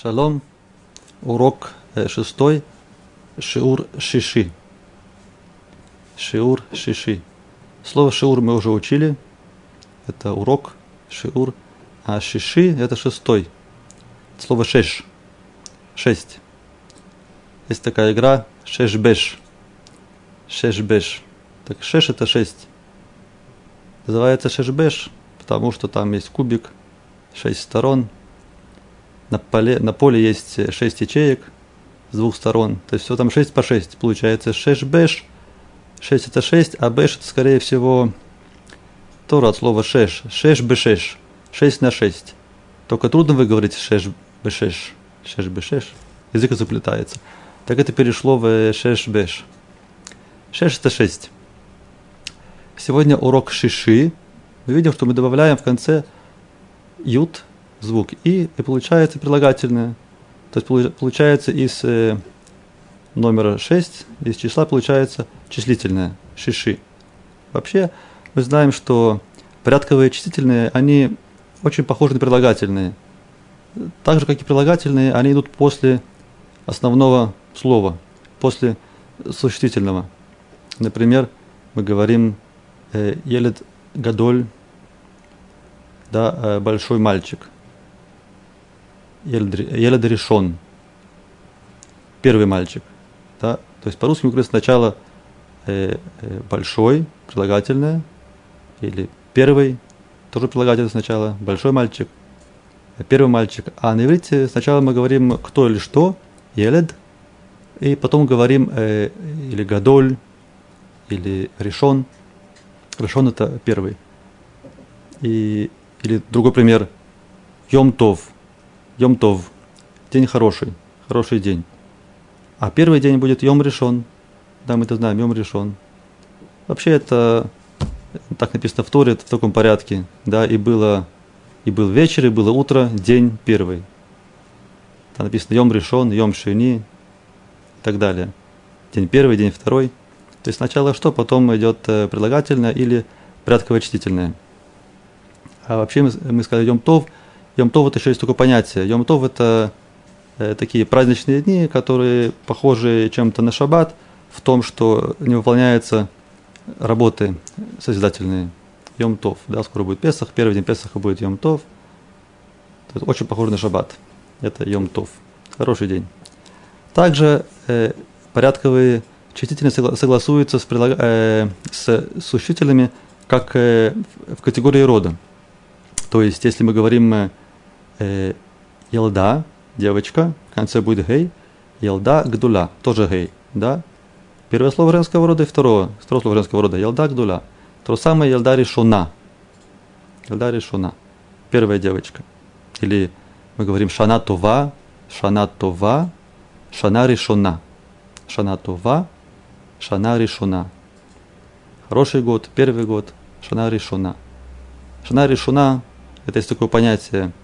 Шалом. Урок э, шестой. Шиур шиши. Шиур шиши. Слово шиур мы уже учили. Это урок. Шиур. А шиши это шестой. Слово шеш. Шесть. Есть такая игра шешбеш. Шешбеш. Так шеш это шесть. Называется шешбеш, потому что там есть кубик, шесть сторон, на поле, на поле есть 6 ячеек с двух сторон. То есть все там 6 по 6. Получается шеш беш. 6 это 6, а бэш это скорее всего Тора от слова שש. שש בשש. 6 на 6. Только трудно выговорить שש בשש. שש בשש. Язык заплетается. Так это перешло в шеш беш. Шеш это 6. Сегодня урок шиши. Мы видим, что мы добавляем в конце ют звук и, и получается прилагательное. То есть получается из э, номера 6, из числа получается числительное, шиши. Вообще мы знаем, что порядковые числительные, они очень похожи на прилагательные. Так же, как и прилагательные, они идут после основного слова, после существительного. Например, мы говорим э, «елед гадоль», да, э, большой мальчик – Елед. Первый мальчик. Да? То есть по-русски мы говорим сначала э, э, большой, прилагательное, или первый, тоже прилагательное сначала, большой мальчик, первый мальчик. А на иврите сначала мы говорим кто или что, елед, и потом говорим э, или гадоль, или решен. Решен это первый. И, или другой пример, Йом Тов – Йом Тов, день хороший, хороший день. А первый день будет Йом решен. Да, мы это знаем, Йом решен. Вообще это так написано в Торе, в таком порядке. Да, и было, и был вечер, и было утро, день первый. Там написано Йом решен, Йом шини и так далее. День первый, день второй. То есть сначала что, потом идет э, прилагательное или порядковое чтительное. А вообще мы, мы сказали Йом Тов – Йом-Тов это еще есть такое понятие. Йом-Тов это э, такие праздничные дни, которые похожи чем-то на шаббат в том, что не выполняются работы созидательные. Йом-Тов, да, скоро будет Песах, первый день Песаха будет Йом-Тов. Это очень похоже на шаббат. Это Йом-Тов. Хороший день. Также э, порядковые частители согласуются с, э, с существительными как э, в категории рода. То есть, если мы говорим э, елда, девочка, в конце будет гей, елда гдула, тоже гей, да? Первое слово женского рода и второе, второе слово женского рода, елда гдула. То самое елда решона. Елда решона. Первая девочка. Или мы говорим шана това, шана това, шана решона. Шана това, шана решона. Хороший год, первый год, шана решона. Шана решона, это есть такое понятие –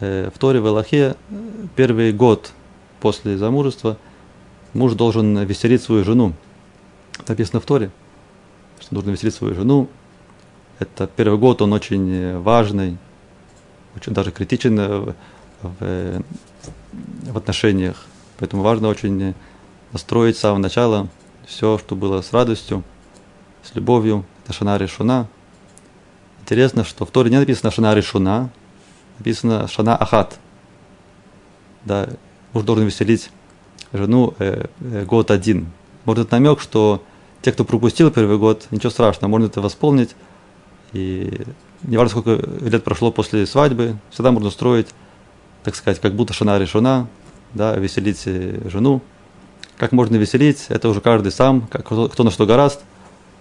в Торе, в Аллахе, первый год после замужества муж должен веселить свою жену. Написано в Торе, что нужно веселить свою жену. Это первый год, он очень важный, очень даже критичен в, в, отношениях. Поэтому важно очень настроить с самого начала все, что было с радостью, с любовью. Это шана решуна. Интересно, что в Торе не написано шана решуна, написано Шана Ахат. Да, муж должен веселить жену э, э, год один. Может, это намек, что те, кто пропустил первый год, ничего страшного, можно это восполнить. И не важно, сколько лет прошло после свадьбы, всегда можно строить, так сказать, как будто шана решена, да, веселить э, жену. Как можно веселить, это уже каждый сам, как, кто, на что гораст.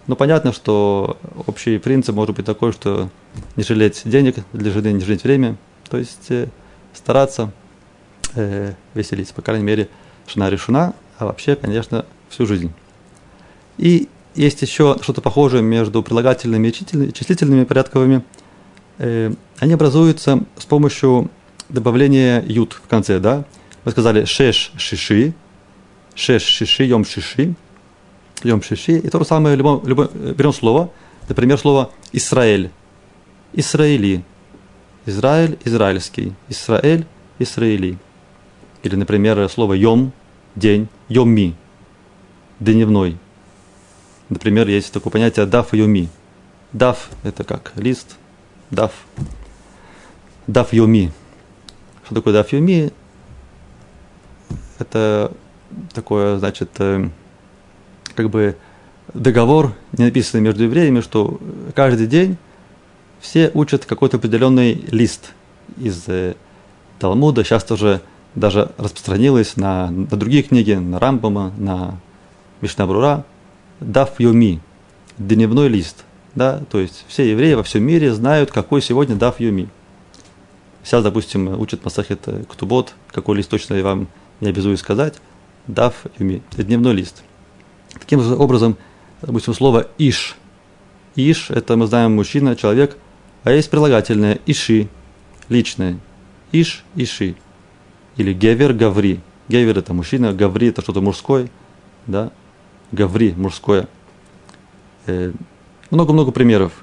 Но понятно, что общий принцип может быть такой, что не жалеть денег для жены, не жалеть время – то есть э, стараться э, веселиться, по крайней мере, жена решена, а вообще, конечно, всю жизнь. И есть еще что-то похожее между прилагательными и числительными порядковыми. Э, они образуются с помощью добавления ют в конце, да? Мы сказали шеш шиши, шеш шиши, йом шиши, йом шиши. И то же самое, любое, любое, берем слово, например, слово Израиль, Израили, Израиль – израильский, Исраэль – Исраили. Или, например, слово йом – день, йомми – дневной. Например, есть такое понятие даф йоми. Даф – это как лист, даф. Даф йоми. Что такое даф йоми? Это такое, значит, э, как бы договор, не написанный между евреями, что каждый день все учат какой-то определенный лист из э, Талмуда. Сейчас тоже даже распространилось на, на другие книги, на Рамбама, на Мишнабрура. Даф Йоми, дневной лист. Да? То есть все евреи во всем мире знают, какой сегодня Даф Йоми. Сейчас, допустим, учат Масахет Ктубот, какой лист точно я вам не обязуюсь сказать. Даф Йоми, дневной лист. Таким же образом, допустим, слово Иш. Иш – это, мы знаем, мужчина, человек, а есть прилагательное Иши, личное. Иш, Иши. Или Гевер, Гаври. Гевер – это мужчина, Гаври – это что-то мужское, да, Гаври – мужское. Э, много-много примеров.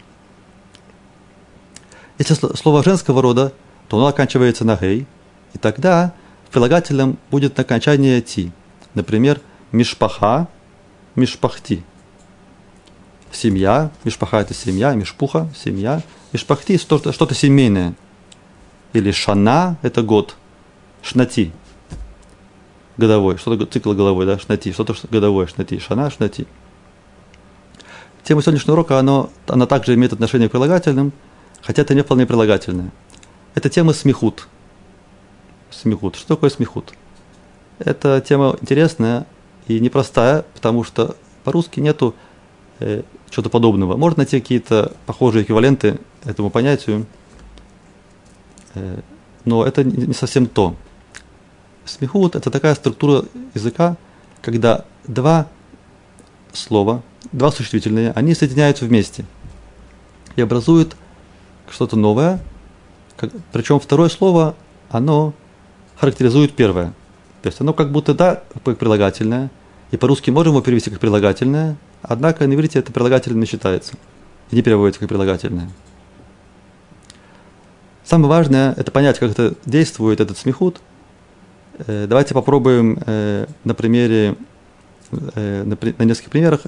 Если слово женского рода, то оно оканчивается на гей, и тогда в прилагательном будет окончание ти. Например, мишпаха, мишпахти. Семья, мишпаха это семья, мишпуха, семья, мишпахти что-то, что-то семейное. Или шана это год, шнати, годовой, что-то цикл годовой, да, шнати, что-то годовое, шнати, шана, шнати. Тема сегодняшнего урока, она, она также имеет отношение к прилагательным, хотя это не вполне прилагательное. Это тема смехут. Смехут. Что такое смехут? Это тема интересная и непростая, потому что по-русски нету э, чего-то подобного. Можно найти какие-то похожие эквиваленты этому понятию, э, но это не совсем то. Смехут – это такая структура языка, когда два слова, два существительные, они соединяются вместе и образуют что-то новое, как, причем второе слово, оно характеризует первое. То есть оно как будто, да, как прилагательное, и по-русски можем его перевести как прилагательное, однако на иврите это прилагательное не считается, и не переводится как прилагательное. Самое важное – это понять, как это действует, этот смехут – Э, давайте попробуем э, на примере, э, на нескольких примерах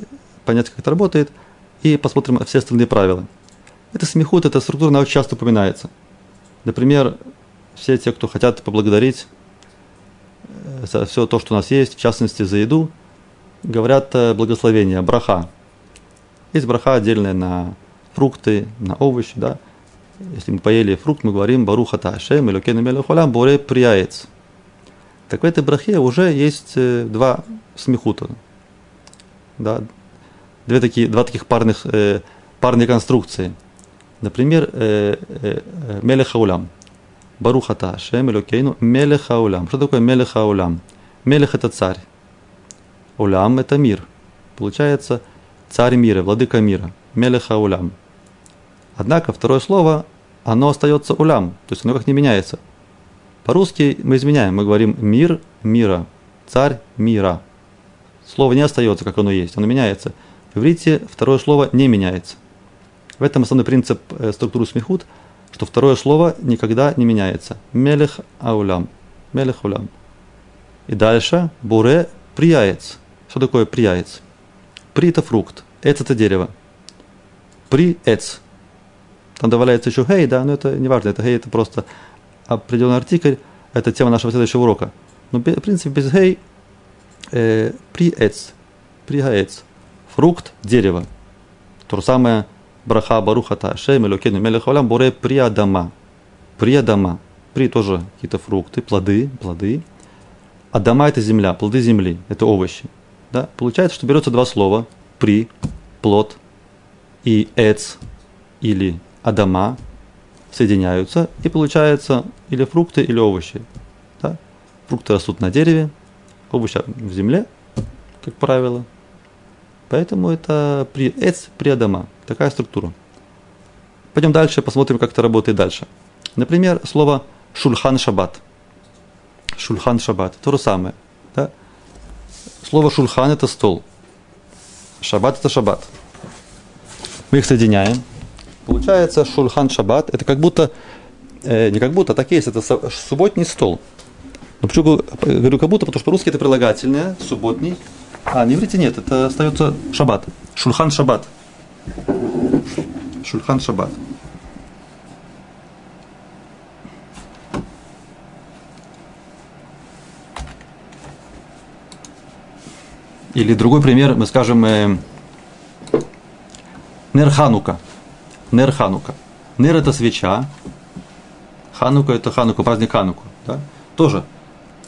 понять, как это работает, и посмотрим все остальные правила. Это смехут, эта структура, она очень часто упоминается. Например, все те, кто хотят поблагодарить за все то, что у нас есть, в частности за еду, говорят благословение, браха. Есть браха отдельная на фрукты, на овощи, да. Если мы поели фрукт, мы говорим баруха ташем, или окейна мелехолям, боре прияец. Так в этой брахе уже есть э, два смехута. Да, две такие, два таких парных, э, парные конструкции. Например, э, э, э Мелехаулям. Барухата, Шем Элокейну, Мелехаулям. Что такое Мелехаулям? Мелех это царь. Улям это мир. Получается, царь мира, владыка мира. Мелехаулям. Однако второе слово, оно остается улям, то есть оно как не меняется. По-русски мы изменяем, мы говорим мир мира, царь мира. Слово не остается, как оно есть, оно меняется. В иврите второе слово не меняется. В этом основной принцип э, структуры смехут, что второе слово никогда не меняется. Мелех аулям. Мелех аулям. И дальше буре прияец. Что такое прияец? При это фрукт, эц это дерево. При эц. Там добавляется еще хей, да, но это не важно, это хей это просто определенный артикль, это тема нашего следующего урока. Но, в принципе, без гей э, при эц, при гаэц, фрукт, дерево. То же самое браха барухата шем элокену мелехалям боре при адама. При тоже какие-то фрукты, плоды, плоды. Адама это земля, плоды земли, это овощи. Да? Получается, что берется два слова при, плод и эц или адама, соединяются, и получается или фрукты, или овощи. Да? Фрукты растут на дереве, овощи в земле, как правило. Поэтому это при, эц приадама, такая структура. Пойдем дальше, посмотрим, как это работает дальше. Например, слово шульхан шаббат. Шульхан шаббат, то же самое. Да? Слово шульхан это стол. Шаббат это шаббат. Мы их соединяем, Получается, шульхан шаббат, это как будто, э, не как будто, а так есть, это субботний стол. Но почему говорю как будто, потому что по-русски это прилагательное, субботний, а на иврите нет, это остается шаббат. Шульхан шаббат. Шульхан шаббат. Или другой пример, мы скажем, э, Нер Ханука. Нер Ханука. Нер это свеча. Ханука это Ханука, праздник Хануку. Да? Тоже.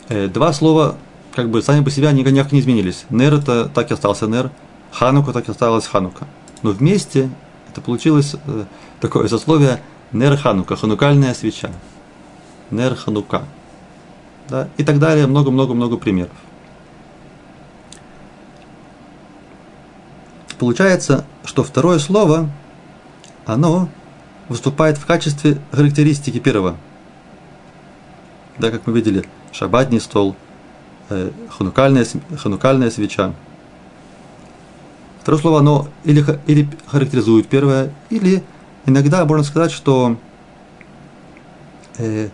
Э, два слова, как бы сами по себе, они никак не изменились. Нер это так и остался Нер. Ханука так и осталась Ханука. Но вместе это получилось э, такое сословие Нер Ханука, ханукальная свеча. Нер Ханука. Да? И так далее, много-много-много примеров. получается, что второе слово, оно выступает в качестве характеристики первого. Да, как мы видели, шабатний стол, э, ханукальная, ханукальная свеча. Второе слово, оно или, или характеризует первое, или иногда можно сказать, что э,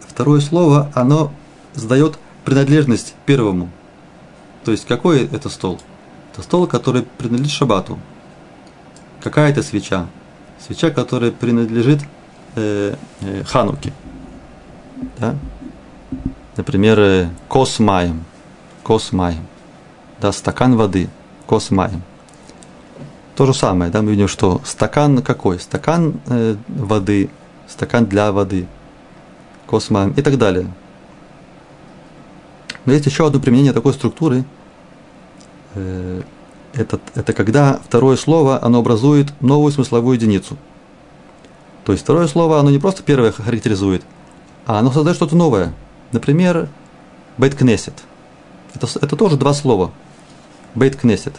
второе слово, оно задает принадлежность первому. То есть, какой это стол – это стол, который принадлежит шабату. Какая это свеча? Свеча, которая принадлежит э, э, Хануке. Да? Например, э, космаем. Космаем. Да, стакан воды. Космаем. То же самое, да, мы видим, что стакан какой? Стакан э, воды, стакан для воды, космаем и так далее. Но есть еще одно применение такой структуры – Э, это, это когда второе слово, оно образует новую смысловую единицу. То есть второе слово, оно не просто первое характеризует, а оно создает что-то новое. Например, бейт кнесет. Это, это тоже два слова. Бейт кнесет.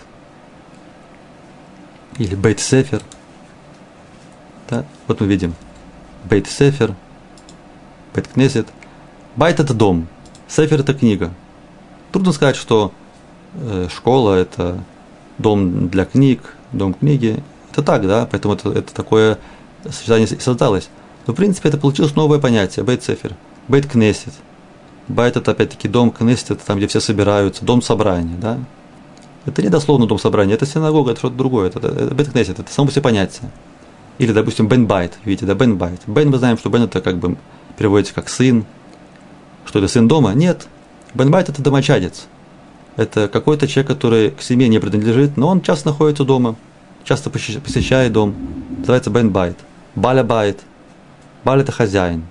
Или бейт сефер. Да? Вот мы видим. Бейт сефер. Бейт кнесет. Байт это дом. Сефер это книга. Трудно сказать, что Э, школа – это дом для книг, дом книги. Это так, да, поэтому это, это такое сочетание создалось. Но, в принципе, это получилось новое понятие – бейт-цефер, бейт-кнесет. Байт – это, опять-таки, дом кнесет, это там, где все собираются, дом собрания, да. Это не дословно дом собрания, это синагога, это что-то другое. Это, это бейт-кнесет, это само по себе понятие. Или, допустим, בן בית, видите, да, בן בית. בן мы знаем, что בן это как бы переводится как сын. Что это сын дома? Нет. בן בית это домочадец это какой-то человек, который к семье не принадлежит, но он часто находится дома, часто посещает дом. Называется בן בית. בעל הבית. בעל это хозяин.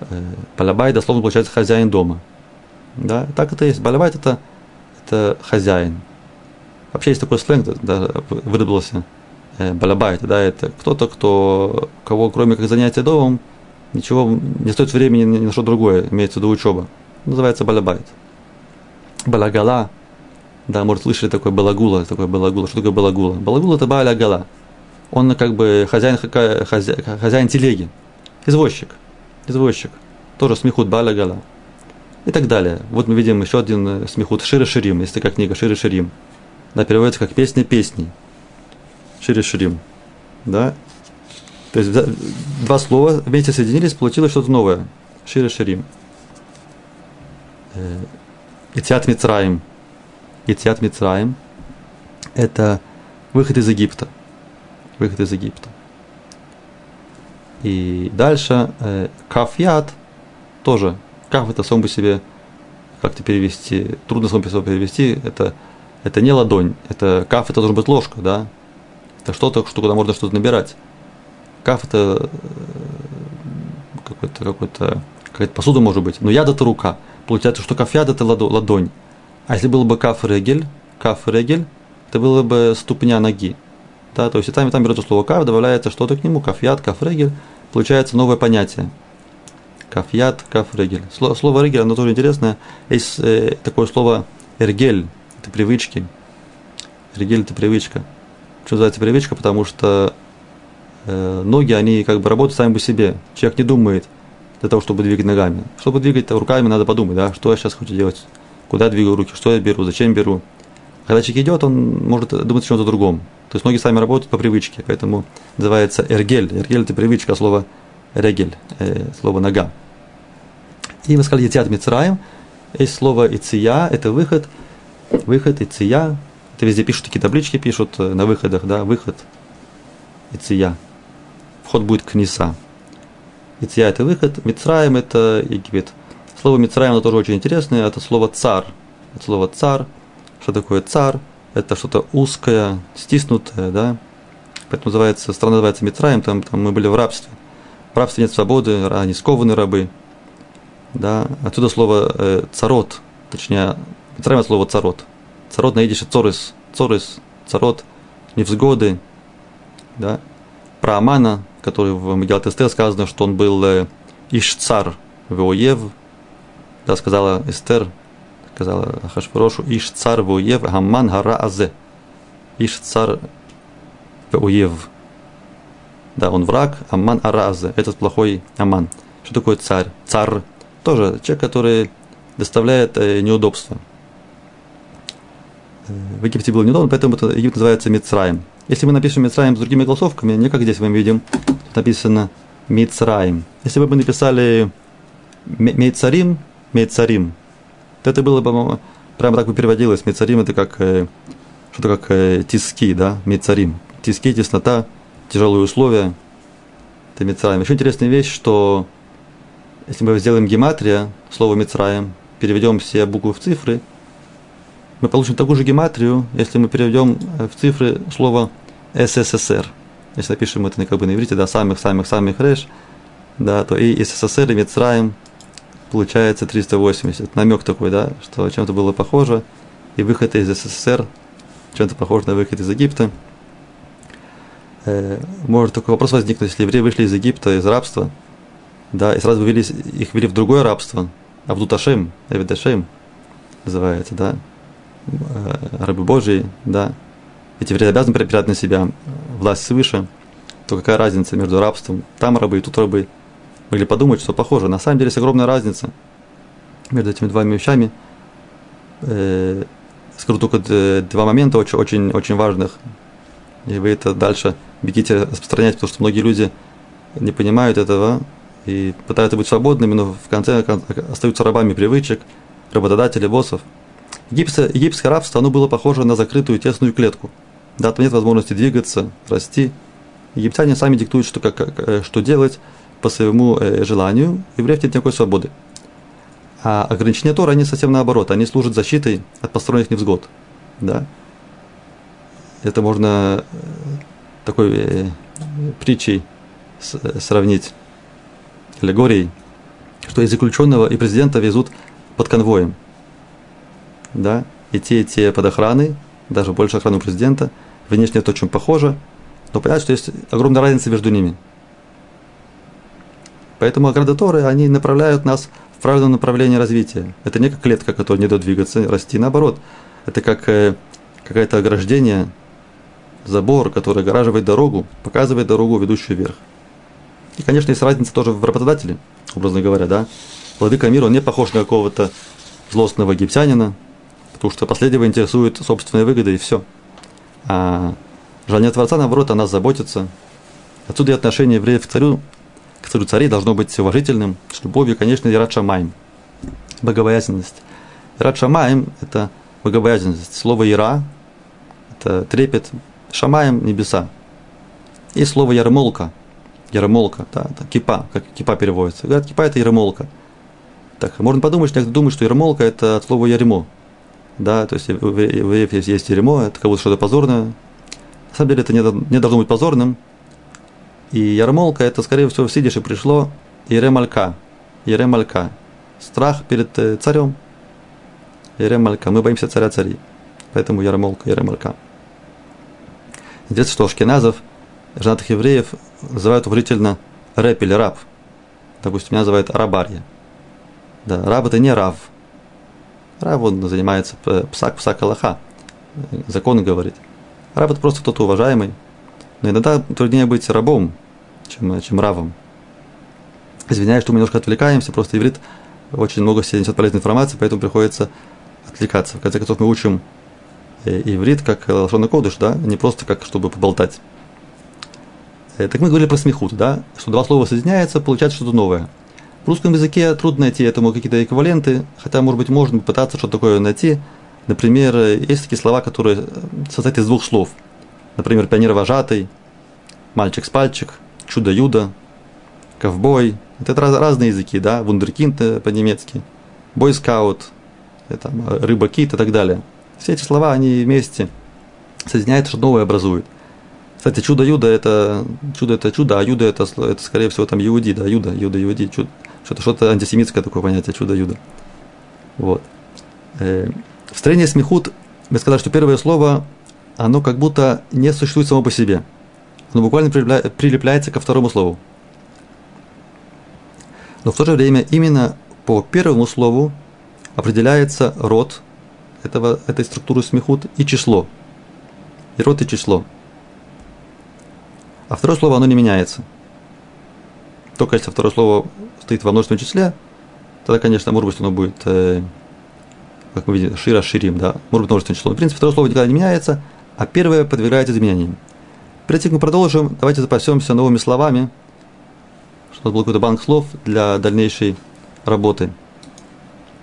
Э, בעל הבית дословно получается хозяин дома. Да, так это есть. בעל הבית это, это хозяин. Вообще есть такой сленг, да, выработался. Э, балабайт, да, это кто-то, кто, кого кроме как занятия домом, ничего не стоит времени ни на что другое, имеется в виду учеба. Называется балабайт балагала, да, может, слышали такое балагула, такое балагула. Что такое балагула? Балагула – это балагала. Он как бы хозяин, хозяин, хозяин телеги, извозчик, извозчик. Тоже смехут балагала. И так далее. Вот мы видим еще один смехут Шире Ширим, есть такая книга Шире Ширим. Да, переводится как песня песней. Шире Ширим. Да? То есть два слова вместе соединились, получилось что-то новое. Шире Ширим. Итиат Мицраим. Итиат Мицраим – это выход из Египта. Выход из Египта. И дальше э, кафьят тоже. Каф это сам по себе как-то перевести, трудно сам по себе перевести, это, это не ладонь, это каф это должна быть ложка, да, это что-то, что куда можно что-то набирать. Каф это э, какой-то, какой-то, какая-то посуда может быть, но яд это рука – получается, что кафяд это ладонь. А если было бы каф регель, каф регель, это было бы ступня ноги. Да, то есть и там, и там берется слово каф, добавляется что-то к нему, кафьяд, каф регель, получается новое понятие. Кафьяд, каф регель. Слово, слово регель, оно тоже интересное. Есть э, такое слово эргель, это привычки. Эргель это привычка. Почему называется привычка? Потому что э, ноги, они как бы работают сами по себе. Человек не думает – для того, чтобы двигать ногами. Чтобы двигать руками, надо подумать, да, что я сейчас хочу делать, куда я двигаю руки, что я беру, зачем беру. Когда человек идет, он может думать о чем-то другом. То есть ноги сами работают по привычке, поэтому называется эргель. Эргель – это привычка, слово регель, э, слово нога. И мы сказали Ятиат Мицраем. Есть слово Иция, это выход. Выход, Иция. Это везде пишут, такие таблички пишут э, на выходах, да, выход. Иция. Вход будет к Иция это выход, Мицраем это Египет. Слово Мицраем оно тоже очень интересное, это слово цар. Это слово цар. Что такое цар? Это что-то узкое, стиснутое, да. Поэтому называется, страна называется Мицраем, там, там мы были в рабстве. В рабстве нет свободы, они скованы рабы. Да? Отсюда слово э, царот, точнее, Мицраем слово царот. Царот на идише цорис, цорис, царот, невзгоды. Да? Про Амана, который в Мегилат Эстер сказано, что он был э, Иш-цар Веоев, да, сказала Эстер, сказала Хашпорошу, Иш-цар Веоев, Гаман Гара Азе. Иш-цар Веоев. Да, он враг, Аман Аразе, этот плохой Аман. Что такое царь? Царь тоже человек, который доставляет э, неудобства. В Египте было неудобно, поэтому это Египет называется Мицраем. Если мы напишем Мицраем с другими голосовками, не как здесь мы видим, тут написано Мицраем. Если бы мы написали Мейцарим, Мейцарим, то это было бы, прямо так бы переводилось. Мейцарим это как, э, что-то как э, тиски, да, Мейцарим. Тиски, теснота, тяжелые условия. Это Мицраем. Еще интересная вещь, что если мы сделаем гематрия, слово Мицраем, переведем все буквы в цифры, мы получим такую же гематрию, если мы переведем э, в цифры слово СССР. Если напишем это как бы на иврите, да, самых-самых-самых реш, да, то и СССР и Мицраем получается 380. Намек такой, да, что чем-то было похоже, и выход из СССР чем-то похож на выход из Египта. Э, может такой вопрос возникнуть, если евреи вышли из Египта, из рабства, да, и сразу вывели, их ввели в другое рабство, Абдуташем, Эвидашем называется, да, э, рабы Божии, да, эти евреи обязаны приобретать на себя власть свыше, то какая разница между рабством, там рабы и тут рабы. Могли подумать, что похоже. На самом деле есть огромная разница между этими двумя вещами. Э, скажу только два момента очень, очень, очень важных. И вы это дальше бегите распространять, потому что многие люди не понимают этого и пытаются быть свободными, но в конце остаются рабами привычек, работодателей, боссов. Египетское, египетское рабство, оно было похоже на закрытую тесную клетку. Да, там нет возможности двигаться, расти. Египтяне сами диктуют, что, как, э, что делать по своему э, желанию, евреев нет никакой свободы. А ограничения Тора, они совсем наоборот, они служат защитой от посторонних невзгод. Да? Это можно э, такой э, притчей сравнить, аллегорией, что и заключенного, и президента везут под конвоем. Да? И те, и те под охраной, даже больше охрану президента, внешне это очень похоже, но понятно, что есть огромная разница между ними. Поэтому аградаторы, они направляют нас в правильном направлении развития. Это не как клетка, которая не дает двигаться, расти, наоборот. Это как э, какое-то ограждение, забор, который огораживает дорогу, показывает дорогу, ведущую вверх. И, конечно, есть разница тоже в работодателе, образно говоря, да. Владыка мира, он не похож на какого-то злостного египтянина, потому что последнего интересует собственная выгода и все. А желание Творца, наоборот, о нас заботится. Отсюда и отношение евреев к царю, к царю царей должно быть уважительным, с любовью, конечно, и рад шамаем. Богобоязненность. Рад шамаем – это богобоязненность. Слово «ира» – это трепет, шамаем – небеса. И слово «ярмолка» – ярмолка, да, это кипа, как кипа переводится. Говорят, кипа – это ярмолка. Так, можно подумать, что некоторые думают, что ярмолка – это от слова ярмо да, то есть в евреев есть, есть еремо, это как будто что-то позорное. На самом деле это не, не должно быть позорным. И ярмолка, это, скорее всего, в Сидише пришло еремалька, еремалька, страх перед э, царем. Еремалька, мы боимся царя царей, поэтому ярмолка, еремалька. Интересно, что шкеназов, женатых евреев, называют уважительно рэп или раб. Допустим, меня называют рабарья. Да, раб это не рав, Рав, он занимается псак, псак Аллаха, закон говорит. Раб это просто кто-то уважаемый. Но иногда труднее быть рабом, чем, чем равом. Извиняюсь, что мы немножко отвлекаемся, просто иврит очень много себе несет полезной информации, поэтому приходится отвлекаться. В конце концов, мы учим э, иврит как лошона кодыш, да, не просто как чтобы поболтать. Э, так мы говорили про смехут, да, что два слова соединяются, получается что-то новое. В русском языке трудно найти этому какие-то эквиваленты, хотя, может быть, можно пытаться что-то такое найти. Например, есть такие слова, которые состоят из двух слов. Например, пионер-вожатый, мальчик-спальчик, чудо-юдо, ковбой. Это раз, разные языки, да, вундеркинд э, по-немецки, бойскаут, это, рыба-кит и так далее. Все эти слова, они вместе соединяются, что новое образуют. Кстати, чудо-юдо это чудо это чудо, а юдо это, это скорее всего там иуди, да, юда, юда, иуди, чудо. Что-то, что-то антисемитское такое понятие, чудо-юдо. Вот. Э, в строении смехут мы сказали, что первое слово, оно как будто не существует само по себе. Оно буквально прилепляется ко второму слову. Но в то же время именно по первому слову определяется род этого, этой структуры смехут и число. И род и число. А второе слово, оно не меняется. Только если второе слово стоит во множественном числе, тогда, конечно, может быть, оно будет, э, как мы видим, шира, ширим, да, может быть, множественное число. В принципе, второе слово никогда не меняется, а первое подвергается изменениям. Перед тем, как мы продолжим, давайте запасемся новыми словами, чтобы у нас был какой-то банк слов для дальнейшей работы.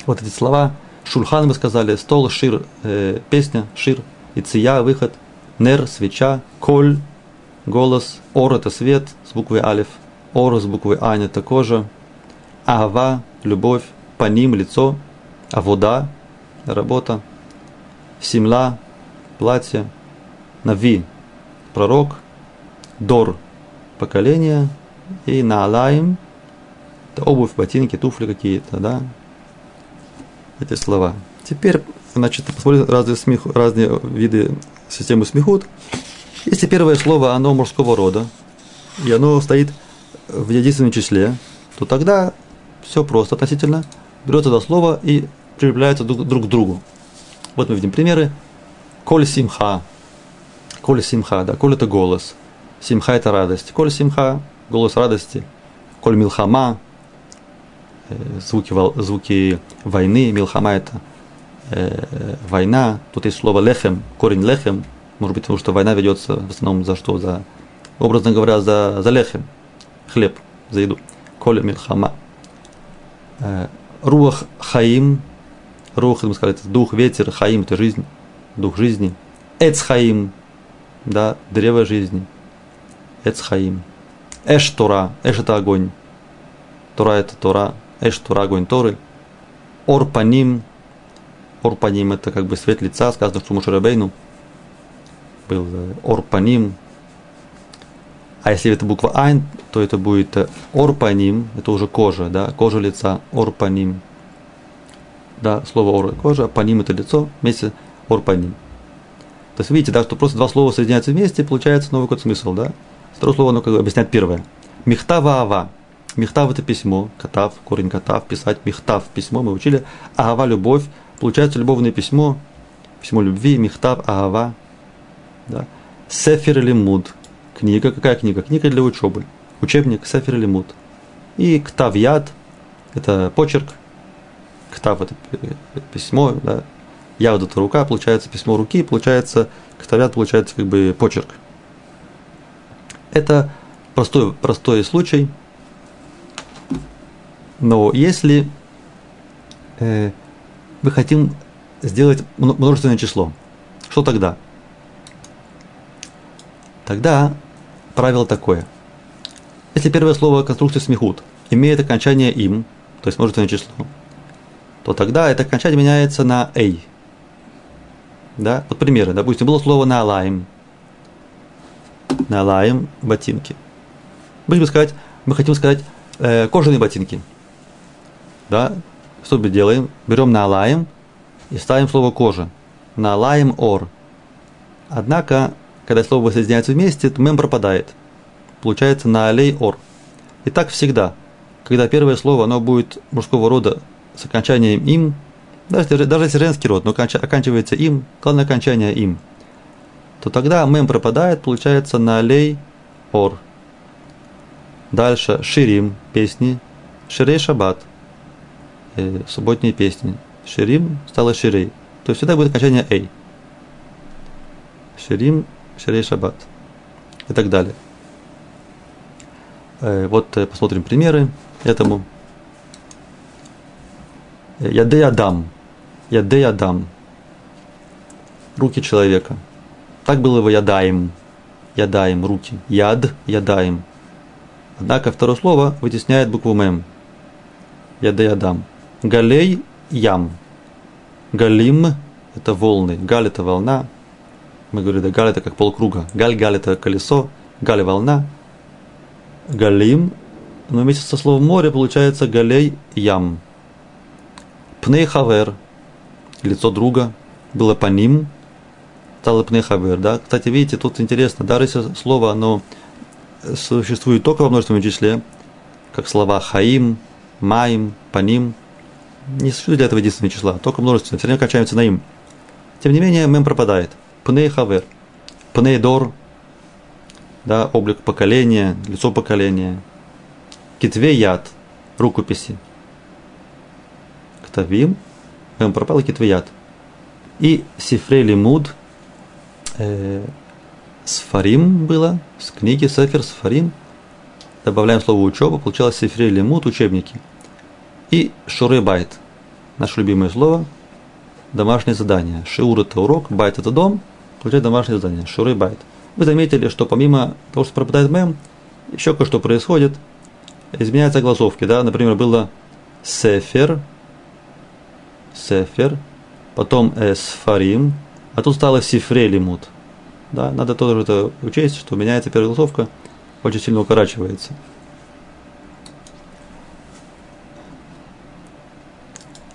Вот эти слова. Шульхан мы сказали, стол, шир, э, песня, шир, иция, выход, нер, свеча, коль, голос, ор – это свет с буквой алиф, ор с буквой ань – это кожа, ава – любовь, паним – лицо, а вода – работа, симла – платье, нави – пророк, дор – поколение, и наалаим – это обувь, ботинки, туфли какие-то, да, эти слова. Теперь, значит, посмотрим разные, смех, разные виды системы смехут. Если первое слово, оно мужского рода, и оно стоит в единственном числе, то тогда все просто относительно. Берется это слово и прилепляется друг, друг к другу. Вот мы видим примеры. Коль симха. Коль симха, да, коль это голос. Симха это радость. Коль симха, голос радости. Коль милхама, э, звуки, звуки войны. Милхама это э, война. Тут есть слово лехем, корень лехем, может быть, потому что война ведется в основном за что? За, образно говоря, за, за лехем, хлеб, за еду. Коля милхама. Э, руах хаим. Рух, мы сказали, это дух, ветер, хаим – это жизнь, дух жизни. Эц хаим, да, древо жизни. Эц хаим. Эш Тора, Эш – это огонь. Тора – это Тора. Эш Тора – огонь Торы. Ор паним. Ор паним – это как бы свет лица, сказано, что Мушарабейну – был э, орпаним. А если это буква айн, то это будет э, орпаним, это уже кожа, да, кожа лица, орпаним. Да, слово ор – кожа, паним – это лицо, вместе орпаним. То есть видите, да, что просто два слова соединяются вместе, получается новый какой-то смысл, да? Второе слово, оно как бы объясняет первое. Михтава ава. Михтав – это письмо, катав, корень катав, писать, михтав – письмо, мы учили. Ава – любовь. Получается любовное письмо, письмо любви, михтав, ава, да? Сефер Лимуд. Книга. Какая книга? Книга для учебы. Учебник Сефер Лимуд. И Ктавьяд. Это почерк. Ктав это письмо. Да? Яд это рука. Получается письмо руки. Получается Ктавьяд получается как бы почерк. Это простой, простой случай. Но если э, мы хотим сделать множественное число, что тогда? Тогда правило такое. Если первое слово конструкции смехут имеет окончание им, то есть множественное число, то тогда это окончание меняется на эй. Да? Вот примеры. Допустим, было слово на лайм. На лайм ботинки. Будем сказать, мы хотим сказать э, кожаные ботинки. Да? Что мы делаем? Берем на лайм и ставим слово кожа. На лайм ор. Однако когда слово соединяется вместе, мем пропадает. Получается на алей ор. И так всегда. Когда первое слово, оно будет мужского рода с окончанием им, даже, даже если женский род, но оканчивается им, главное окончание им, то тогда мем пропадает, получается на алей ор. Дальше ширим, песни, ширей шаббат, э, субботние песни. Ширим стало ширей. То есть всегда будет окончание эй. Ширим Шарей Шаббат и так далее. Э, вот э, посмотрим примеры этому. Яды Адам. Яды Адам. Руки человека. Так было его ядаем. Ядаем, руки. Яд, ядаем. Однако второе слово вытесняет букву мем. Яды Адам. Галей ям. Галим – это волны. Галь – это волна. Мы говорим, да, галь – это как полкруга. Галь, галь – это колесо. Галь – волна. Галим, но вместе со словом море получается галей ям. Пней хавер – лицо друга. Было по ним, стало пней хавер. Да? Кстати, видите, тут интересно, даже если слово, оно существует только во множественном числе, как слова хаим, маим, паним – не существует для этого единственного числа, только множественное, все время кончаются на им. Тем не менее, мем пропадает. Пней хавер, пней дор, да, облик поколения, лицо поколения. Китве яд, рукописи. Ктавим, мем пропал, китве яд. И сифрей лимуд, э, сфарим было, с книги Сефер Сфарим, добавляем слово учеба, получалось ספרי לימוד, учебники – и שיעורי בית. Наше любимое слово. Домашнее задание. שיעור это урок, בית это дом. Получать домашнее задание. שיעורי בית. Вы заметили, что помимо того, что пропадает мем, еще кое-что происходит. Изменяются голосовки. Да? Например, было ספר, ספר, потом ספרים, а тут стало ספרי לימוד. Да, надо тоже это учесть, что меняется первая голосовка, очень сильно укорачивается.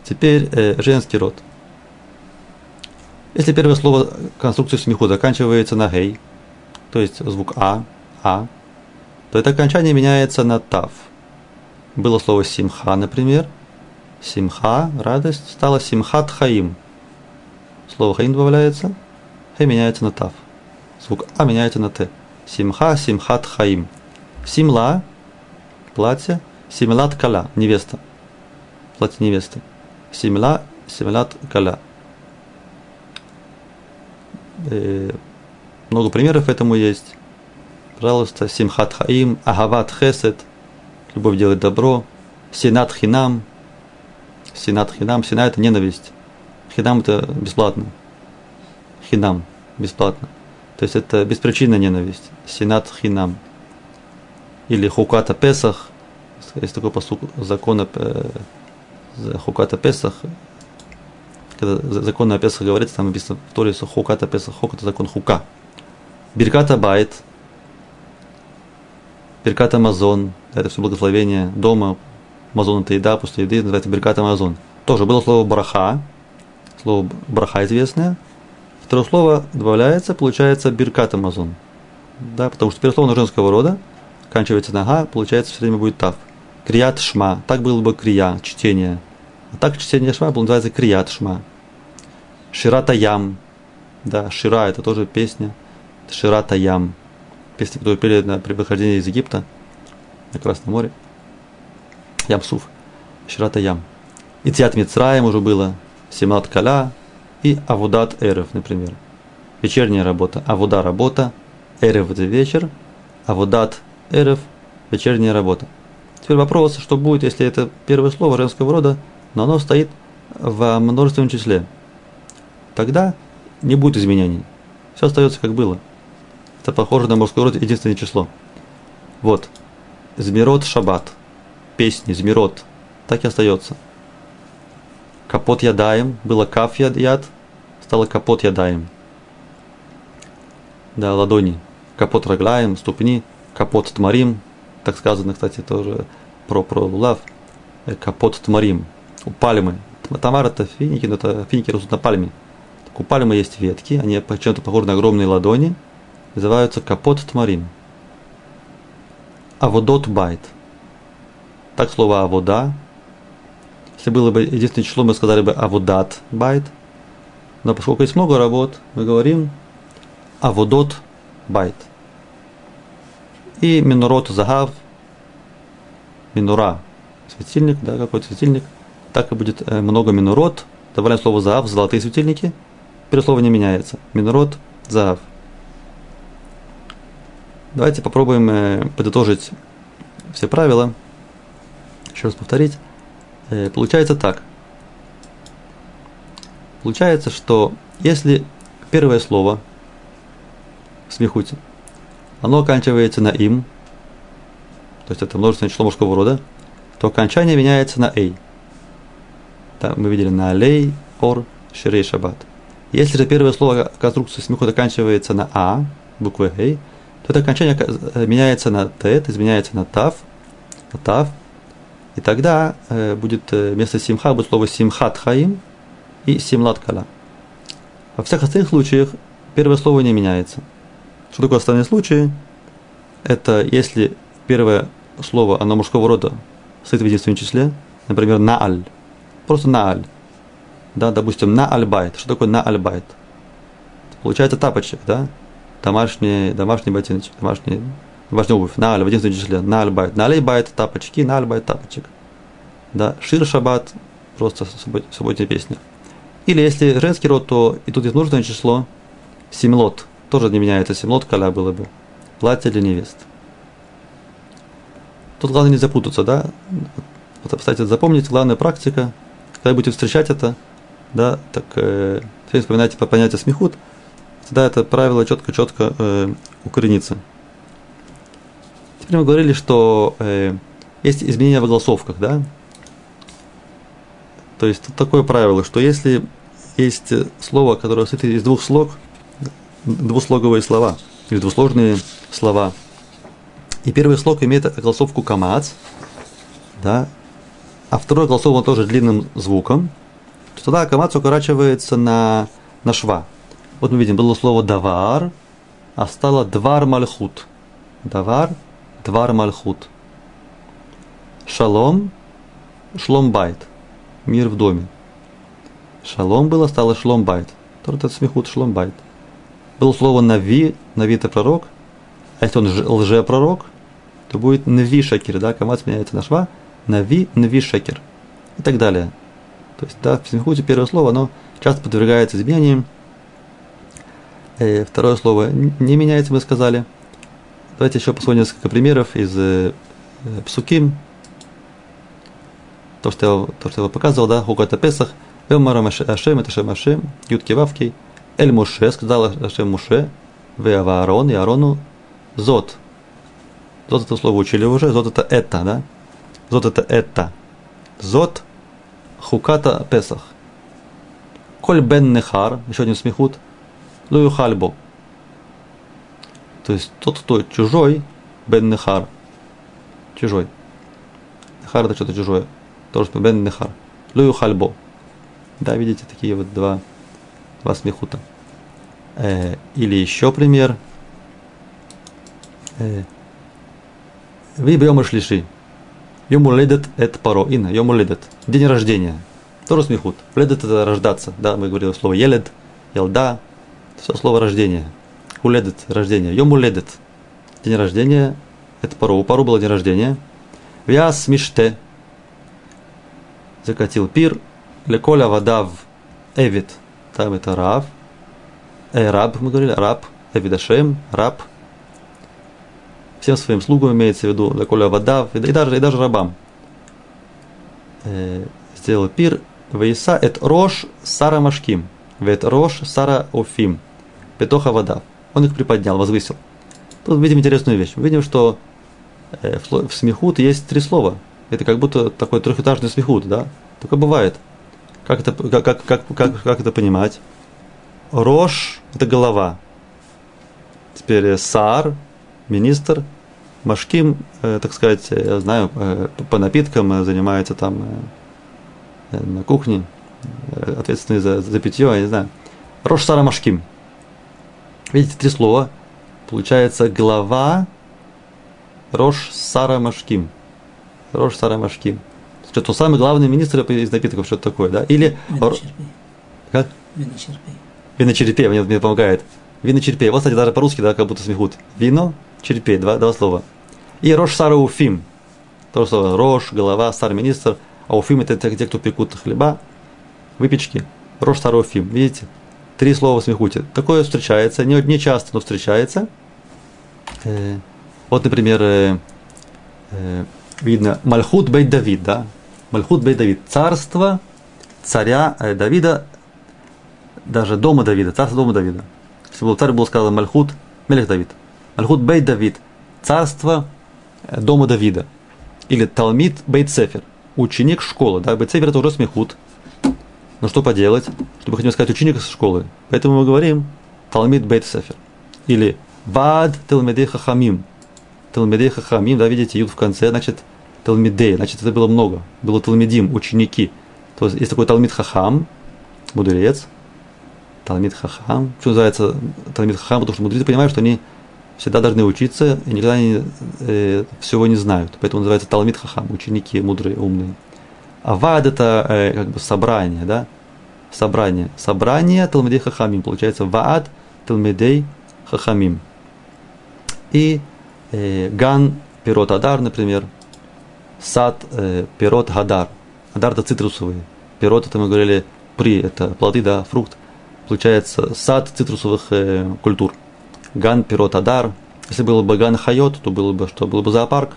Теперь э, женский род. Если первое слово конструкции смеху заканчивается на гей, то есть звук а, а, то это окончание меняется на тав. Было слово симха, например. Симха, радость, стало симхат хаим. Слово хаим добавляется, хей меняется на тав. Звук а меняется на т. Симха, симхат хаим. Симла, платье, симлат кала, невеста. Платье невесты. Симла, симлят каля. Э, много примеров этому есть. Пожалуйста, Симхат Хаим, Агават Хесед, любовь делает добро, Синат Хинам, Синат Хинам, Сина это ненависть, Хинам это бесплатно, Хинам бесплатно. То есть это беспричинная ненависть, Синат Хинам. Или Хуката Песах, есть такой посук закона э, Хуката Песах, когда закон о Песах говорится, там написано в Торе Хуката Песах, Хук это закон Хука. Бирката Байт, Бирката Амазон, это все благословение дома, Мазон это еда, после еды называется Бирката Амазон. Тоже было слово браха, слово браха известное. Второе слово добавляется, получается Бирката Амазон. Да, потому что первое слово женского рода, оканчивается на га, получается все время будет тав. Крият шма. Так было бы крия, чтение. А так чтение шма называется крият шма. Ширата ям. Да, Шира это тоже песня. Ширата ям. Песня, которую пели на, при выхождении из Египта на Красном море. Ямсуф. Ширата ям. И Тиат Мицраем уже было. Семат Каля и Авудат Эрев, например. Вечерняя работа. Авуда работа. Эрев это вечер. Авудат Эрев вечерняя работа. Теперь вопрос, что будет, если это первое слово женского рода, но оно стоит в множественном числе. Тогда не будет изменений. Все остается как было. Это похоже на мужской род единственное число. Вот. Змирот Шаббат. Песни, Змирот. Так и остается. Капот ядаем. Было каф яд, стало капот ядаем. Да, ладони. Капот рагляем, ступни. Капот тмарим, так сказано, кстати, тоже про, про лулав, э, כפות תמרים, у пальмы. תמר это финики, но это финики растут на пальме. Пальмы есть ветки, они чем-то похожи на огромные ладони, называются כפות תמרים. עבודות בית. Так слово עבודה. Если было бы единственное число, мы сказали бы עבודת בית. Но поскольку есть много работ, мы говорим עבודות בית и минурот загав, минура, светильник, да, какой-то светильник, так и будет э, много минурот, добавляем слово загав, золотые светильники, первое слово не меняется, минурот, загав. Давайте попробуем э, подытожить все правила, еще раз повторить. Э, получается так. Получается, что если первое слово в оно оканчивается на им, то есть это множественное число мужского рода, то окончание меняется на эй. Там мы видели на алей, ор, ширей, шаббат. Если же первое слово конструкции смехут оканчивается на а, буквы эй, то это окончание меняется на т, изменяется на тав, на тав, и тогда э, будет э, вместо симха будет слово симхат хаим и симлат кала. Во всех остальных случаях первое слово не меняется. Что такое остальные случаи? Это если первое слово, оно мужского рода, стоит в единственном числе, например, нааль, просто нааль. Да, допустим, на альбайт. Что такое на альбайт? Получается тапочек, да? Домашний, домашний ботиночек, домашний, домашняя обувь. На аль, в единственном числе. На альбайт. На алейбайт тапочки, на альбайт тапочек. Да, шир шаббат, просто субботняя песня. Или если женский род, то и тут есть нужное число, семлот. Тоже не меняется, семлот каля было бы. Платье для невест. Тут главное не запутаться, да? Вот, кстати, запомните, главная практика, когда будете встречать это, да, так э, вспоминайте по понятию смехут, тогда это правило четко-четко э, укоренится. Теперь мы говорили, что э, есть изменения в голосовках, да, то есть тут такое правило, что если есть слово, которое состоит из двух слог, двуслоговые слова, или двусложные слова, и первый слог имеет голосовку камац, да, а второй голосован тоже длинным звуком, то тогда камац укорачивается на, на шва. Вот мы видим, было слово давар, а стало двар мальхут. Давар, двар мальхут. Шалом, шлом байт мир в доме. Шалом было, стало шломбайт. Тоже это смехут шломбайт. Было слово нави, нави это пророк, а если он лжепророк, то будет нави шакир, да, камац меняется на шва, нави, нави шакир и так далее. То есть, да, в смехуте первое слово, оно часто подвергается изменениям. Э, второе слово не меняется, мы сказали. Давайте еще посмотрим несколько примеров из э, Псуким, то, что я, то, что я показывал, да, Хуката Песах, Эмара Ашем, это Шем Ашем, Ютки Вавки, Эль Муше, сказал Ашем Муше, Веава Аарон, и Аарону Зот. Зот это слово учили уже, Зот это это, да? Зот это это. Зот Хуката Песах. Коль бен нехар, еще один смехут, лую хальбо. То есть тот, кто чужой, бен нехар, чужой. Нехар это что-то чужое тоже бен нехар. Лую хальбо. Да, видите, такие вот два, два смехута. Э, или еще пример. Э, вы бьем шлиши. Йому ледет это паро. Ина, йому ледет. День рождения. Тоже смехут. Ледет это рождаться. Да, мы говорили слово елед, елда. Все слово рождение. Уледет, рождение. Йому ледет. День рождения. Это паро. У пару было день рождения. Вяс миште закатил пир, леколя вода в Эвид, там это Рав, э, раб, мы говорили, раб, Эвидашем, раб, всем своим слугам имеется в виду, леколя вода, и даже, и даже рабам. Э, сделал пир, Вейса эт рош сара машким, вет рош сара офим, петоха вода. Он их приподнял, возвысил. Тут видим интересную вещь. Мы видим, что э, в смехут есть три слова – это как будто такой трехэтажный смехут, да? Такое бывает. Как это, как, как, как, как, как это понимать? Рош – это голова. Теперь сар, министр, Машким, э, так сказать, я знаю, э, по напиткам э, занимается там э, на кухне, э, ответственный за, за питье, я не знаю. Рош Сара Машким. Видите, три слова. Получается глава Рош Сара Машким. Рош Сарамашким. Что самый главный министр из напитков, что-то такое, да? Или... Виночерпей. Как? Виночерпей. Виночерпей, мне, мне помогает. Виночерпей. Вот, кстати, даже по-русски, да, как будто смехут. Вино, черпей, два, два слова. И Рош Сара Уфим. То слово Рош, голова, сар министр. А Уфим это те, кто пекут хлеба, выпечки. Рош Сара Уфим. Видите? Три слова в смехуте. Такое встречается, не, не часто, но встречается. Э, вот, например, э, э, видно Мальхут Бейт Давид, да? Мальхут Бейт Давид, царство царя э, Давида, даже дома Давида, царство дома Давида. Если был царь, был сказано Мальхут, Мелех Давид. Мальхут Бейт Давид, царство э, дома Давида. Или Талмит Бейт Сефер, ученик школы. Да? Бейт Сефер это уже смехут. Но что поделать, чтобы хотим сказать ученик из школы. Поэтому мы говорим Талмит Бейт Сефер. Или Вад Талмидей Хахамим. Талмидей Хахамим, да, видите, ют в конце, значит, Талмидей, значит, это было много. Было Талмидим, ученики. То есть есть такой Талмид Хахам, мудрец, Талмид Хахам. Почему называется Талмид Хахам? Потому что мудрецы понимают, что они всегда должны учиться и никогда не, э, всего не знают. Поэтому называется Талмид Хахам, ученики мудрые, умные. А вад это э, как бы собрание, да? Собрание. Собрание Талмидей Хахамим. Получается вад תלמידי חכמים. И э, גן פירות הדר, например, сад э, פירות הדר. הדר это цитрусовые. פירות это мы говорили פרי, это плоды, да, фрукт получается сад цитрусовых э, культур. גן פירות הדר. Если было бы גן חיות, то было бы что? Был бы зоопарк.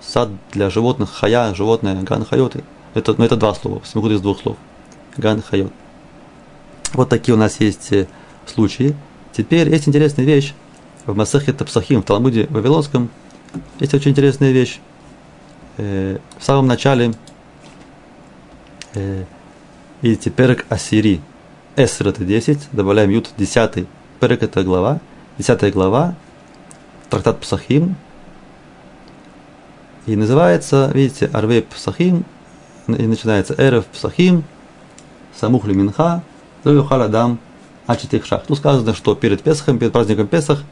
Сад для животных, хая, животное, גן חיות. Это, ну, это два слова, סמיכות из двух слов. Ган Хайот. Вот такие у нас есть э, случаи. Теперь есть интересная вещь. В Масахе Тапсахим, в Талмуде Вавилонском, есть очень интересная вещь. Э, в самом начале э, видите, перек Ассири, Эсер это 10, добавляем Ют 10, Перек это глава, 10 глава, трактат Псахим, и называется, видите, Арвей Псахим, и начинается Эрев Псахим, Самух Минха, Левюхал Адам, Ачитих Шах. Тут сказано, что перед Песахом, перед праздником Песах,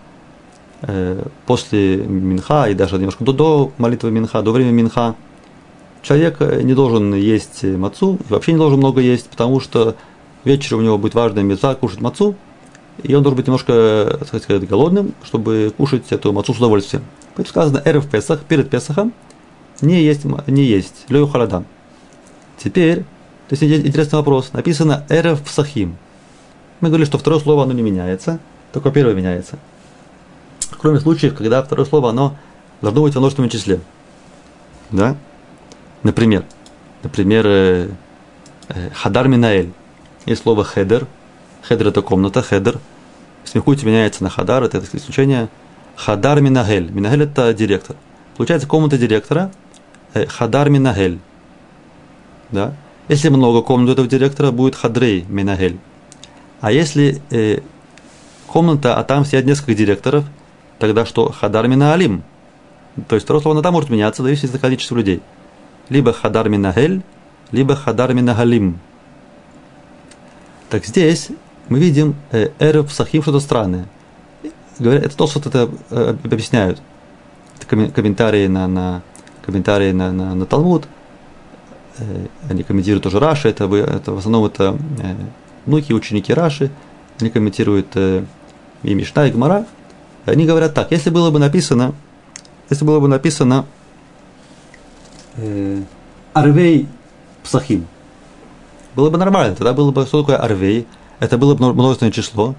э, после Минха и даже немножко до, до молитвы Минха, до времени Минха, человек не должен есть мацу, вообще не должен много есть, потому что вечером у него будет важная мецва кушать мацу, и он должен быть немножко, так сказать, голодным, чтобы кушать эту мацу с удовольствием. Поэтому сказано, ערב פסח, перед Песахом, не есть, не есть, לא יאכל אדם. Теперь, то есть интересный вопрос, написано ערב פסחים. Мы говорили, что второе слово, оно не меняется, только первое меняется. Кроме случаев, когда второе слово, оно должно быть в множественном числе. Да? Например, например, э, э, חדר מנהל. Есть слово חדר. חדר это комната, חדר. Смехуйте меняется на хадар, это исключение. Хадар Минагель. Минагель это директор. Получается комната директора. Э, хадар Минагель. Да? Если много комнат этого директора, будет хадрей Минагель. А если э, комната, а там сидят несколько директоров, тогда что? Хадар Минаалим. То есть второе слово на там может меняться, зависит от количества людей. Либо хадар минагель, либо хадар минагалим. Так здесь мы видим э, эрев сахим что-то странное. Говорят, это то, что это э, объясняют. Это комментарии на, на, комментарии на, на, на Талмуд. Э, они комментируют тоже Раши. Это, это в основном это э, внуки, ученики Раши. Они комментируют э, и Мишна, и Гмара. Они говорят так, если было бы написано, если было бы написано э, Арвей Псахим, было бы нормально. Тогда было бы, что такое арвей? Это было бы множественное число.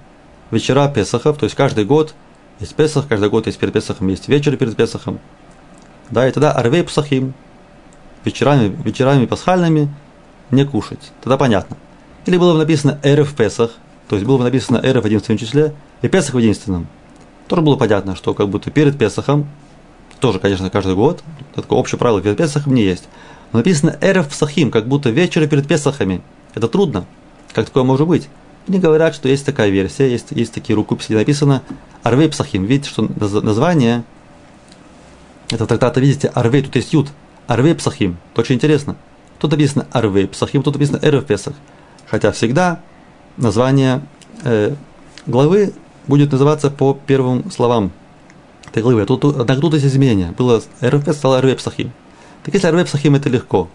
Вечера Песахов, то есть каждый год есть Песах, каждый год есть перед Песахом, есть вечер перед Песахом. Да, и тогда арвей Псахим, вечерами, вечерами пасхальными не кушать. Тогда понятно. Или было бы написано Эрев Песах, то есть было бы написано Эрев в единственном числе и Песах в единственном. Тоже было понятно, что как будто перед Песахом, тоже, конечно, каждый год, такое общее правило перед Песахом не есть. Но написано Эрев Псахим, как будто вечер перед Песахами. Это трудно. Как такое может быть? Они говорят, что есть такая версия, есть, есть такие рукописи, где написано Арвей Псахим. Видите, что название этого трактата, видите, Арвей, тут есть Ют. Арвей Псахим. Это очень интересно. Тут написано Арвей Псахим, тут написано Эрев Песах. Хотя всегда название э, главы будет называться по первым словам этой главы. А тут, однако тут есть изменения. Было Эрев Песах, стало Арвей Псахим. Так если Арвей Псахим это легко.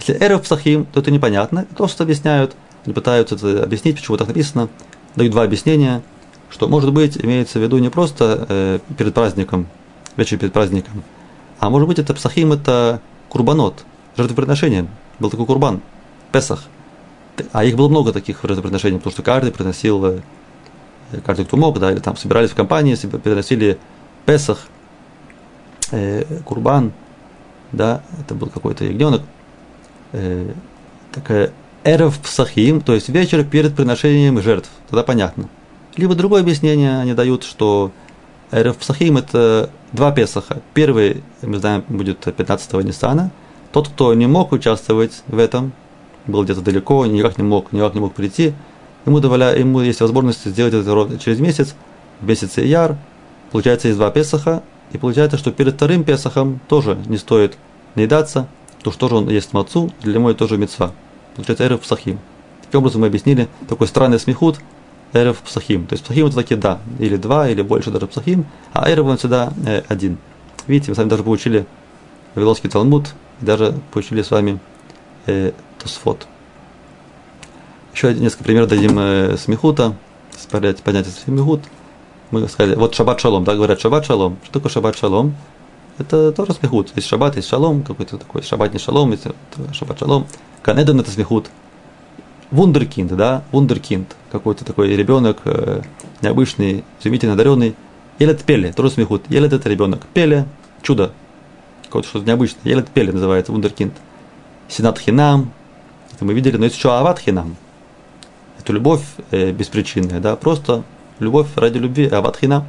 Если Эрев Псахим, то это непонятно. То, что объясняют, они пытаются это объяснить, почему так написано. Дают два объяснения, что, может быть, имеется в виду не просто э, перед праздником, вечер перед праздником, а может быть, это Псахим, это курбанот, жертвоприношение. Был такой курбан, Песах. А их было много таких жертвоприношений, потому что каждый приносил, э, каждый, кто мог, да, или там собирались в компании, приносили Песах, э, курбан, да, это был какой-то ягненок. Э, так, Эрев Псахим, то есть вечер перед приношением жертв. Тогда понятно. Либо другое объяснение они дают, что Эрев Псахим – это два Песаха. Первый, мы знаем, будет 15 Ниссана. Тот, кто не мог участвовать в этом, был где-то далеко, никак не мог, никак не мог прийти, ему, доволя, ему есть возможность сделать это через месяц, в месяце Яр, получается есть два Песаха, и получается, что перед вторым Песахом тоже не стоит наедаться, то что же он ест мацу, для него тоже мецва. Получается Эрев Псахим. Таким образом мы объяснили такой странный смехут, Эрев Псахим. То есть Псахим это такие да, или два, или больше даже Псахим, а Эрев он всегда э, один. Видите, мы с вами даже получили Вавилонский Талмуд, и даже получили с вами э, Тосфот. Еще несколько примеров дадим э, смехута, понятие смехут. Мы сказали, вот шаббат шалом, да, говорят шаббат шалом. Что такое шаббат шалом? Это тоже смехут. Есть шаббат, есть шалом, какой-то такой шаббат не шалом, есть шаббат шалом. Канедон это смехут вундеркинд, да, вундеркинд, какой-то такой ребенок э, необычный, изумительно одаренный. Елет Пеле, тоже смехут. Елет это ребенок. Пеле, чудо, какое-то что-то необычное. Елет Пеле называется, вундеркинд. Сенат Хинам, это мы видели, но есть еще Ават Хинам. Это любовь э, беспричинная, да, просто любовь ради любви, Ават Хинам.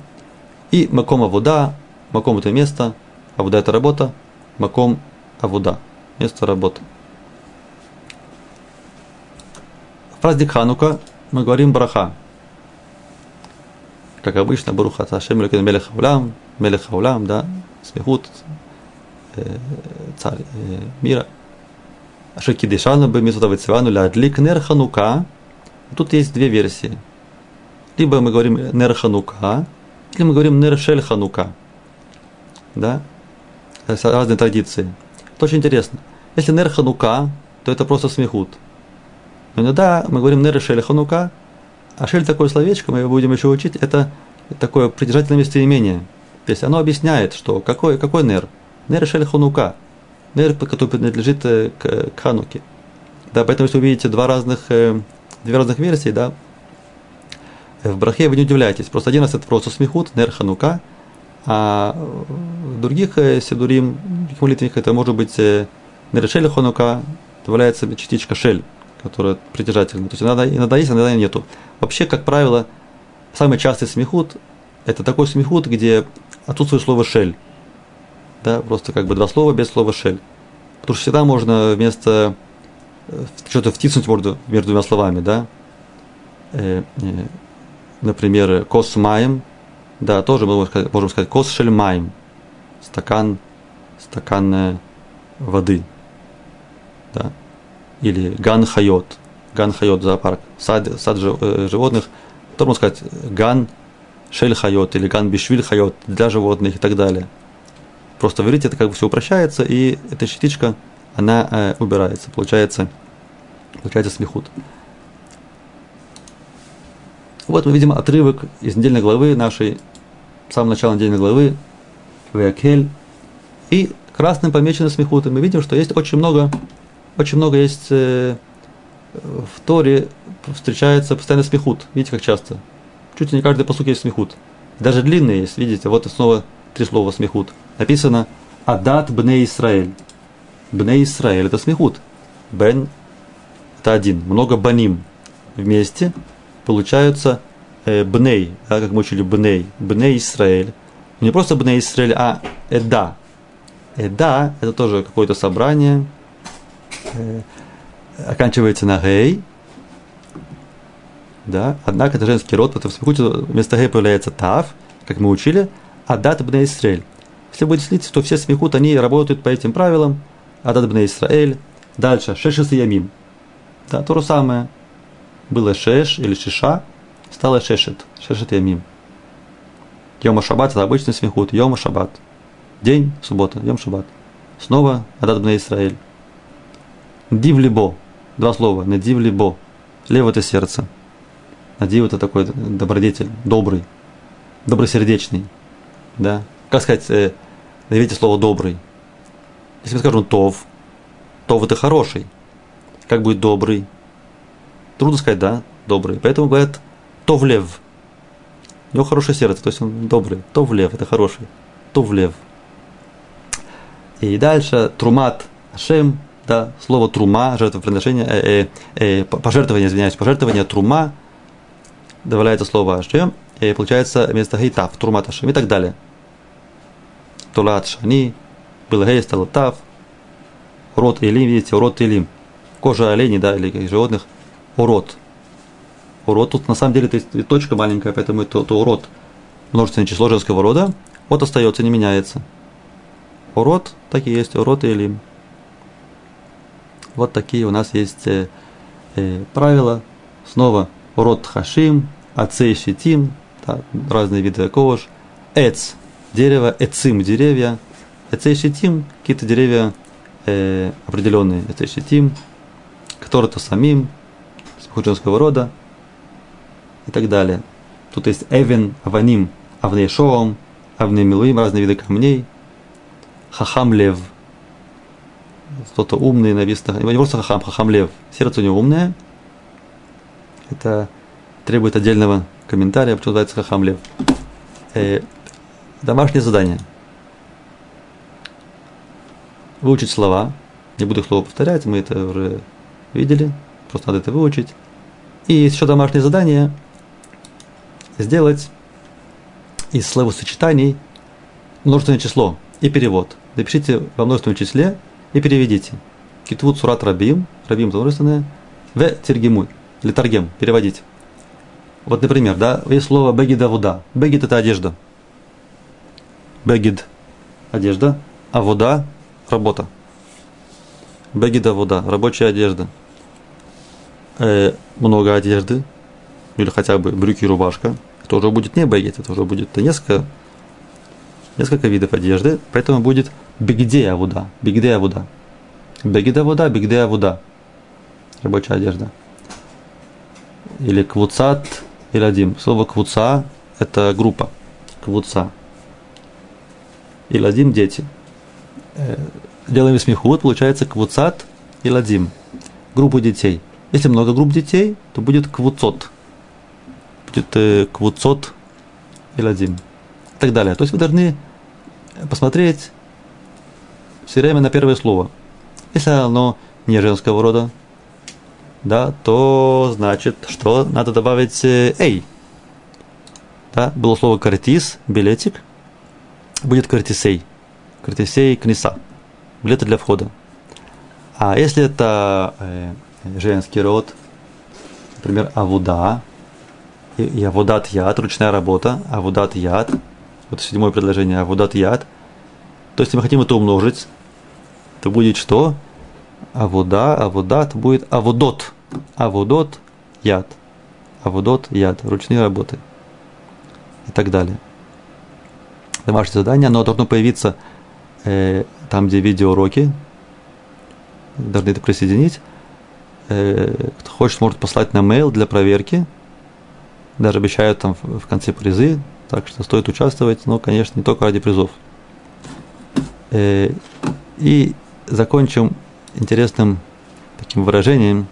И Маком Авуда, Маком это место, Авуда это работа, Маком Авуда, место работы. праздник Ханука мы говорим браха. Как обычно, Баруха Ташем Лекен Мелех Хаулам, Мелех Хаулам, да, смехут, э, царь э, мира. Шекидешану бы Мисутавы Цивану Лядлик Нер Ханука. Тут есть две версии. Либо мы говорим Нер Ханука, или мы говорим Нер Шель Ханука. Да? Разные традиции. Это очень интересно. Если Нер Ханука, то это просто смехут. Но иногда мы говорим нер шель ханука, а шель такое словечко, мы его будем еще учить, это такое придержательное местоимение. То есть оно объясняет, что какой, какой нер? Нер шель ханука. Нер, который принадлежит э, к, к хануке. Да, поэтому если вы видите два разных, э, две разных версии, да, в брахе вы не удивляйтесь. Просто один раз это просто смехут, нер ханука, а в других э, седурим, в молитвенниках это может быть нер шель ханука, добавляется частичка шель которая притяжательная. То есть иногда, иногда есть, иногда нету. Вообще, как правило, самый частый смехут – это такой смехут, где отсутствует слово «шель». Да, просто как бы два слова без слова «шель». Потому что всегда можно вместо э, что-то втиснуть между, между двумя словами, да. Э, э, например, כוס מים, да, тоже можем сказать, можем сказать כוס של מים, стакан, стакан воды, да. Или גן חיות, גן חיות зоопарк, сад, сад э, животных, то можно сказать גן של חיות или גן בשביל חיות для животных и так далее. Просто в это как бы все упрощается, и эта частичка, она э, убирается, получается, получается смехут. Вот мы видим отрывок из недельной главы нашей, в самом начале недельной главы, Веакель, и красным помечено смехут. И мы видим, что есть очень много очень много есть э, в Торе встречается постоянно смехут. Видите, как часто? Чуть ли не каждый посук есть смехут. Даже длинные есть, видите, вот снова три слова смехут. Написано Адат Бне Исраэль. Бне Исраэль это смехут. Бен это один. Много баним вместе получаются э, бней, да, как мы учили бней, бней Исраэль. Не просто бней Исраэль, а эда. Эда это тоже какое-то собрание, Э, оканчивается на гей, да, однако это женский род, потому что вместо гей появляется тав, как мы учили, а дат бне Исраэль. Если будет слиться, то все смехут, они работают по этим правилам, Адат бне Исраэль. Дальше, шешес ямим. Да, то же самое. Было шеш или шиша, стало шешет, шешет ямим. Йома шаббат это обычный смехут, йома шаббат. День, суббота, йом шаббат. Снова Адат бне Исраэль. Дивлибо. Два слова. Надивлибо. Лево это сердце. Надив это такой добродетель, добрый, добросердечный. Да? Как сказать, э, назовите слово добрый. Если мы скажем тов, тов это хороший. Как будет добрый? Трудно сказать, да, добрый. Поэтому говорят товлев. У него хорошее сердце, то есть он добрый. Товлев это хороший. Товлев. И дальше трумат Ашем да, слово трума, жертвоприношение, э, э, э, пожертвование, извиняюсь, пожертвование, трума, добавляется слово Ашем, и получается вместо гейтав, трума Ашем и так далее. Тулат шани, был гей, стал тав, урод илим, видите, урод илим. Кожа оленей, да, или животных, урод. Урод тут на самом деле то есть точка маленькая, поэтому это, это урод. Множественное число женского рода, вот остается, не меняется. Урод, так и есть, урод и илим. Вот такие у нас есть э, э, правила. Снова урод хашим, ацей щитим, да, разные виды кож. Эц – дерево, эцим – деревья. Эцей щитим – какие-то деревья э, определенные. Эцей щитим, которые-то самим, женского рода и так далее. Тут есть эвен, аваним, авней шоам, авней милуим, разные виды камней. Хахам лев – кто-то умный написано, не просто хахам, хахам лев, сердце у него умное, это требует отдельного комментария, почему называется хахам лев. Э, домашнее задание. Выучить слова, не буду их слова повторять, мы это уже видели, просто надо это выучить. И еще домашнее задание сделать из словосочетаний множественное число и перевод. Напишите во множественном числе и переведите. Китвуд сурат рабим, рабим множественное, в тергемуй, или таргем, переводить. Вот, например, да, есть слово бегида вода. Бегид – это одежда. Бегид – одежда, а вода – работа. Бегида вода – рабочая одежда. Э, много одежды, или хотя бы брюки и рубашка. Это уже будет не бегид, это уже будет несколько, несколько видов одежды, поэтому будет – Бигде авуда. Бигде авуда. Бегиде авуда, бигде авуда. Рабочая одежда. Или квуцат иладим. Слово квуца – это группа. Квуца. Иладим – дети. Э, делаем смехут, получается квуцат иладим. Группу детей. Если много групп детей, то будет квуцот. Будет э, квуцот иладим. И так далее. То есть вы должны посмотреть все время на первое слово. Если оно не женского рода, да, то значит, что надо добавить э, «эй». Да, было слово «картис», билетик, будет «картисей». «Картисей» – книса, билеты для входа. А если это э, женский род, например, авуда, и, и авудат яд, ручная работа, авудат яд, вот седьмое предложение, авудат яд – то если мы хотим это умножить, то будет что? Авуда, авудат будет авудот. Авудот, яд. Авудот, яд. Ручные работы. И так далее. Домашнее задание, оно должно появиться э, там, где видеоуроки. Должны это присоединить. Э, кто хочет, может послать на mail для проверки. Даже обещают там в конце призы. Так что стоит участвовать, но, конечно, не только ради призов. Э, и закончим интересным таким выражением.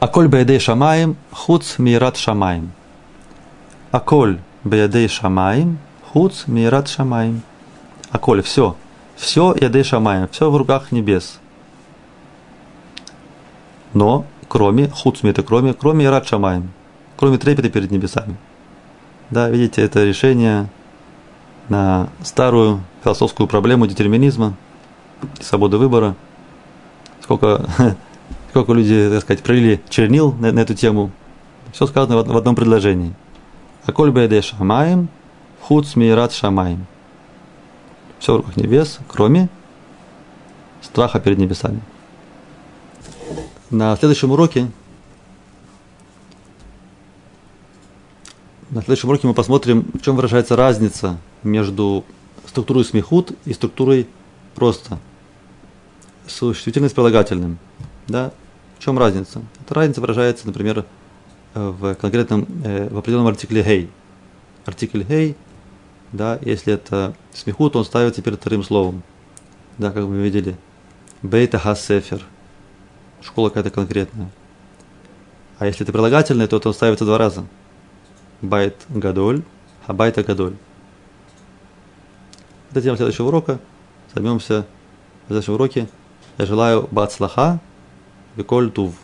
Аколь беядей шамаем, хуц мират шамаем. Аколь беядей шамаем, хуц мират шамаем. Аколь, все. Все ядей шамаем, все в руках небес. Но, кроме, хуц это кроме, кроме ират шамаем, кроме трепета перед небесами. Да, видите, это решение на старую философскую проблему детерминизма, свободы выбора. Сколько, сколько люди, так сказать, пролили чернил на, на эту тему. Все сказано в, в одном предложении. Аколь бейде шамаем, худ смират шамаем. Все в руках небес, кроме страха перед небесами. На следующем уроке на следующем уроке мы посмотрим, в чем выражается разница между структурой смехут и структурой просто. Существительным с прилагательным. Да? В чем разница? Эта разница выражается, например, в конкретном, э, в определенном артикле «хей». Артикль «хей», да, если это смехут, он ставится перед вторым словом. Да, как мы видели. Бейта хасефер. Школа какая-то конкретная. А если это прилагательное, то он ставится два раза. Байт гадоль, а байта гадоль. Это тема следующего урока. Займемся в следующем уроке Я желаю бацлаха, виколь тув.